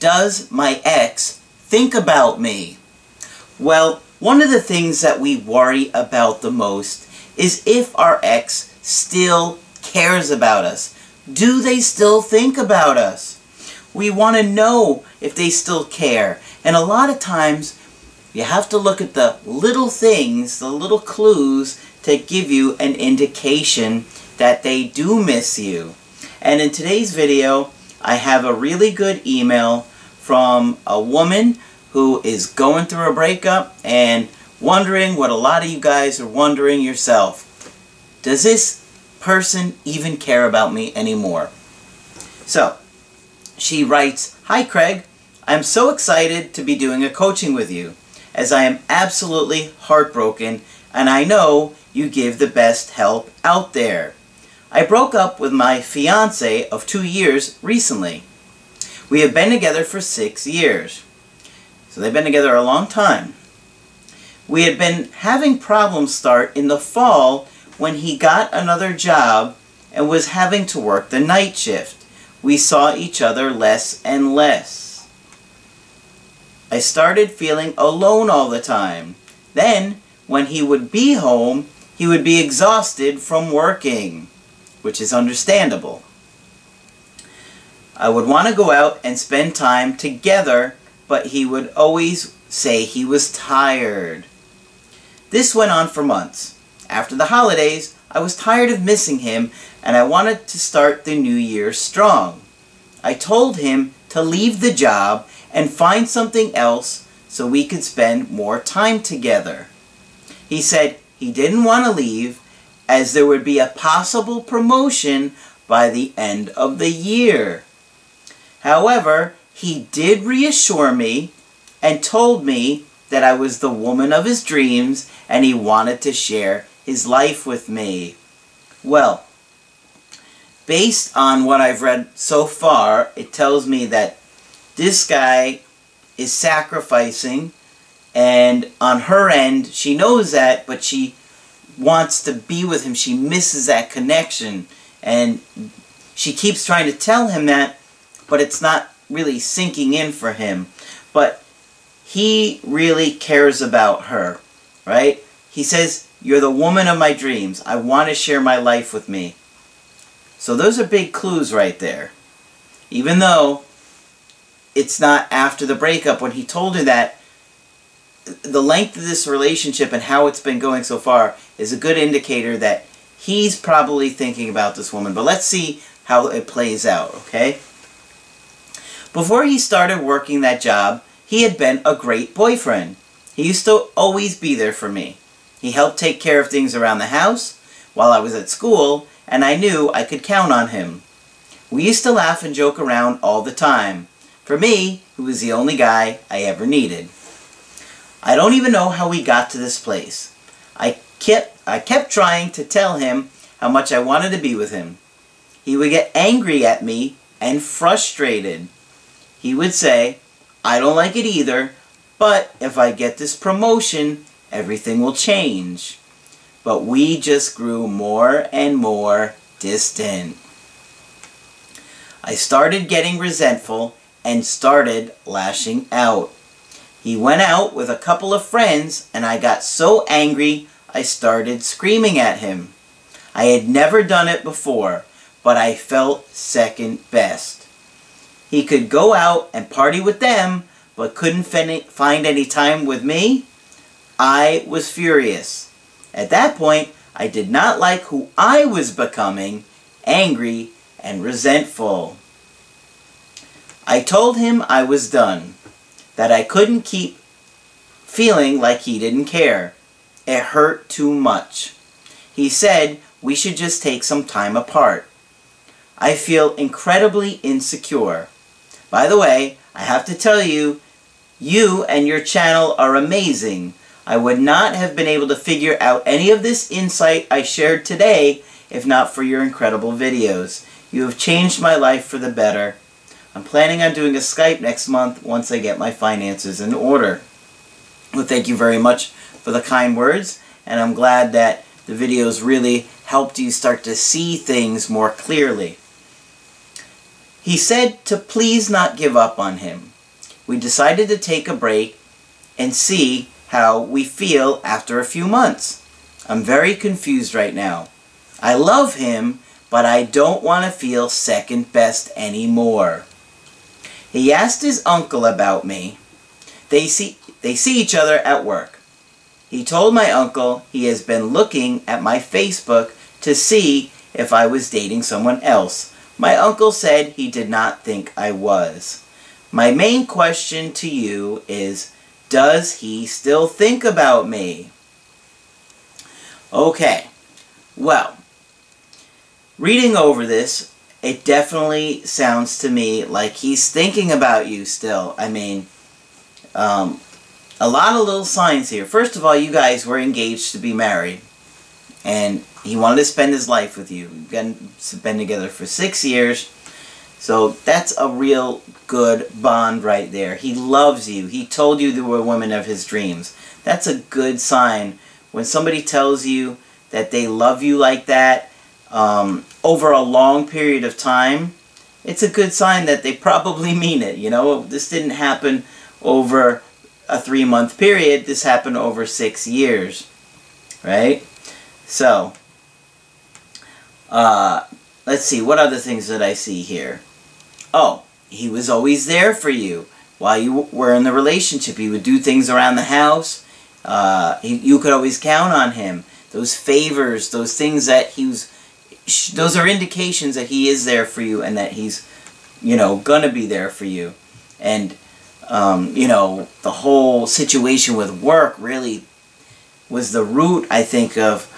Does my ex think about me? Well, one of the things that we worry about the most is if our ex still cares about us. Do they still think about us? We want to know if they still care. And a lot of times, you have to look at the little things, the little clues to give you an indication that they do miss you. And in today's video, I have a really good email from a woman who is going through a breakup and wondering what a lot of you guys are wondering yourself. Does this person even care about me anymore? So, she writes, Hi Craig, I'm so excited to be doing a coaching with you, as I am absolutely heartbroken and I know you give the best help out there. I broke up with my fiance of two years recently. We have been together for six years. So they've been together a long time. We had been having problems start in the fall when he got another job and was having to work the night shift. We saw each other less and less. I started feeling alone all the time. Then, when he would be home, he would be exhausted from working which is understandable. I would want to go out and spend time together, but he would always say he was tired. This went on for months. After the holidays, I was tired of missing him and I wanted to start the new year strong. I told him to leave the job and find something else so we could spend more time together. He said he didn't want to leave as there would be a possible promotion by the end of the year. However, he did reassure me and told me that I was the woman of his dreams and he wanted to share his life with me. Well, based on what I've read so far, it tells me that this guy is sacrificing and on her end, she knows that, but she wants to be with him. She misses that connection. And she keeps trying to tell him that, but it's not really sinking in for him. But he really cares about her, right? He says, You're the woman of my dreams. I want to share my life with me. So those are big clues right there. Even though it's not after the breakup when he told her that, the length of this relationship and how it's been going so far is a good indicator that he's probably thinking about this woman. But let's see how it plays out, okay? Before he started working that job, he had been a great boyfriend. He used to always be there for me. He helped take care of things around the house while I was at school, and I knew I could count on him. We used to laugh and joke around all the time. For me, he was the only guy I ever needed. I don't even know how we got to this place. I kept, I kept trying to tell him how much I wanted to be with him. He would get angry at me and frustrated. He would say, I don't like it either, but if I get this promotion, everything will change. But we just grew more and more distant. I started getting resentful and started lashing out. He went out with a couple of friends and I got so angry I started screaming at him. I had never done it before, but I felt second best. He could go out and party with them, but couldn't find any time with me? I was furious. At that point, I did not like who I was becoming, angry and resentful. I told him I was done that I couldn't keep feeling like he didn't care. It hurt too much. He said we should just take some time apart. I feel incredibly insecure. By the way, I have to tell you, you and your channel are amazing. I would not have been able to figure out any of this insight I shared today if not for your incredible videos. You have changed my life for the better. I'm planning on doing a Skype next month once I get my finances in order. Well, thank you very much for the kind words, and I'm glad that the videos really helped you start to see things more clearly. He said to please not give up on him. We decided to take a break and see how we feel after a few months. I'm very confused right now. I love him, but I don't want to feel second best anymore. He asked his uncle about me. They see, they see each other at work. He told my uncle he has been looking at my Facebook to see if I was dating someone else. My uncle said he did not think I was. My main question to you is, does he still think about me? Okay, well, reading over this, it definitely sounds to me like he's thinking about you still. I mean, um, a lot of little signs here. First of all, you guys were engaged to be married. And he wanted to spend his life with you. You've been together for six years. So that's a real good bond right there. He loves you. He told you you were a woman of his dreams. That's a good sign. When somebody tells you that they love you like that, um, over a long period of time, it's a good sign that they probably mean it. You know, this didn't happen over a three month period, this happened over six years. Right? So, uh, let's see, what other things did I see here? Oh, he was always there for you while you were in the relationship. He would do things around the house. Uh, he, you could always count on him. Those favors, those things that he was those are indications that he is there for you and that he's, you know, gonna be there for you. And, um, you know, the whole situation with work really was the root, I think, of,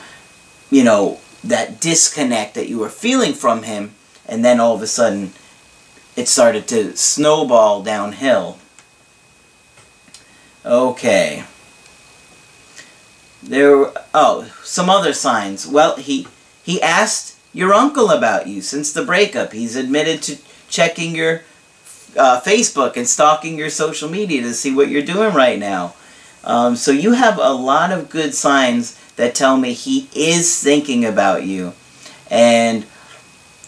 you know, that disconnect that you were feeling from him. And then all of a sudden, it started to snowball downhill. Okay. There, oh, some other signs. Well, he he asked your uncle about you since the breakup. He's admitted to checking your uh, Facebook and stalking your social media to see what you're doing right now. Um, so you have a lot of good signs that tell me he is thinking about you. And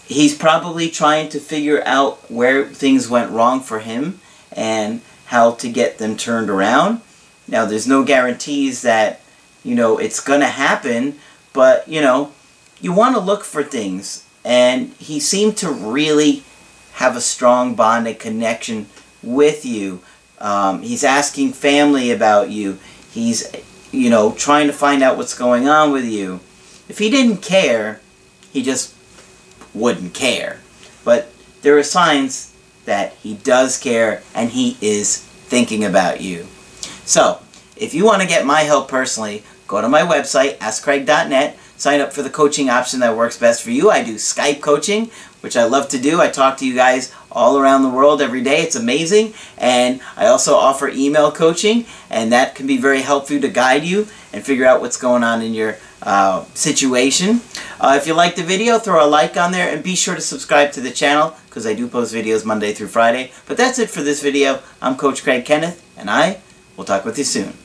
he's probably trying to figure out where things went wrong for him and how to get them turned around. Now, there's no guarantees that, you know, it's going to happen, but, you know, you want to look for things. And he seemed to really have a strong bond and connection with you. Um, he's asking family about you. He's, you know, trying to find out what's going on with you. If he didn't care, he just wouldn't care. But there are signs that he does care and he is thinking about you. So, if you want to get my help personally, go to my website, askcraig.net, sign up for the coaching option that works best for you. I do Skype coaching, which I love to do. I talk to you guys all around the world every day. It's amazing. And I also offer email coaching, and that can be very helpful to guide you and figure out what's going on in your uh, situation. Uh, if you like the video, throw a like on there, and be sure to subscribe to the channel because I do post videos Monday through Friday. But that's it for this video. I'm Coach Craig Kenneth, and I will talk with you soon.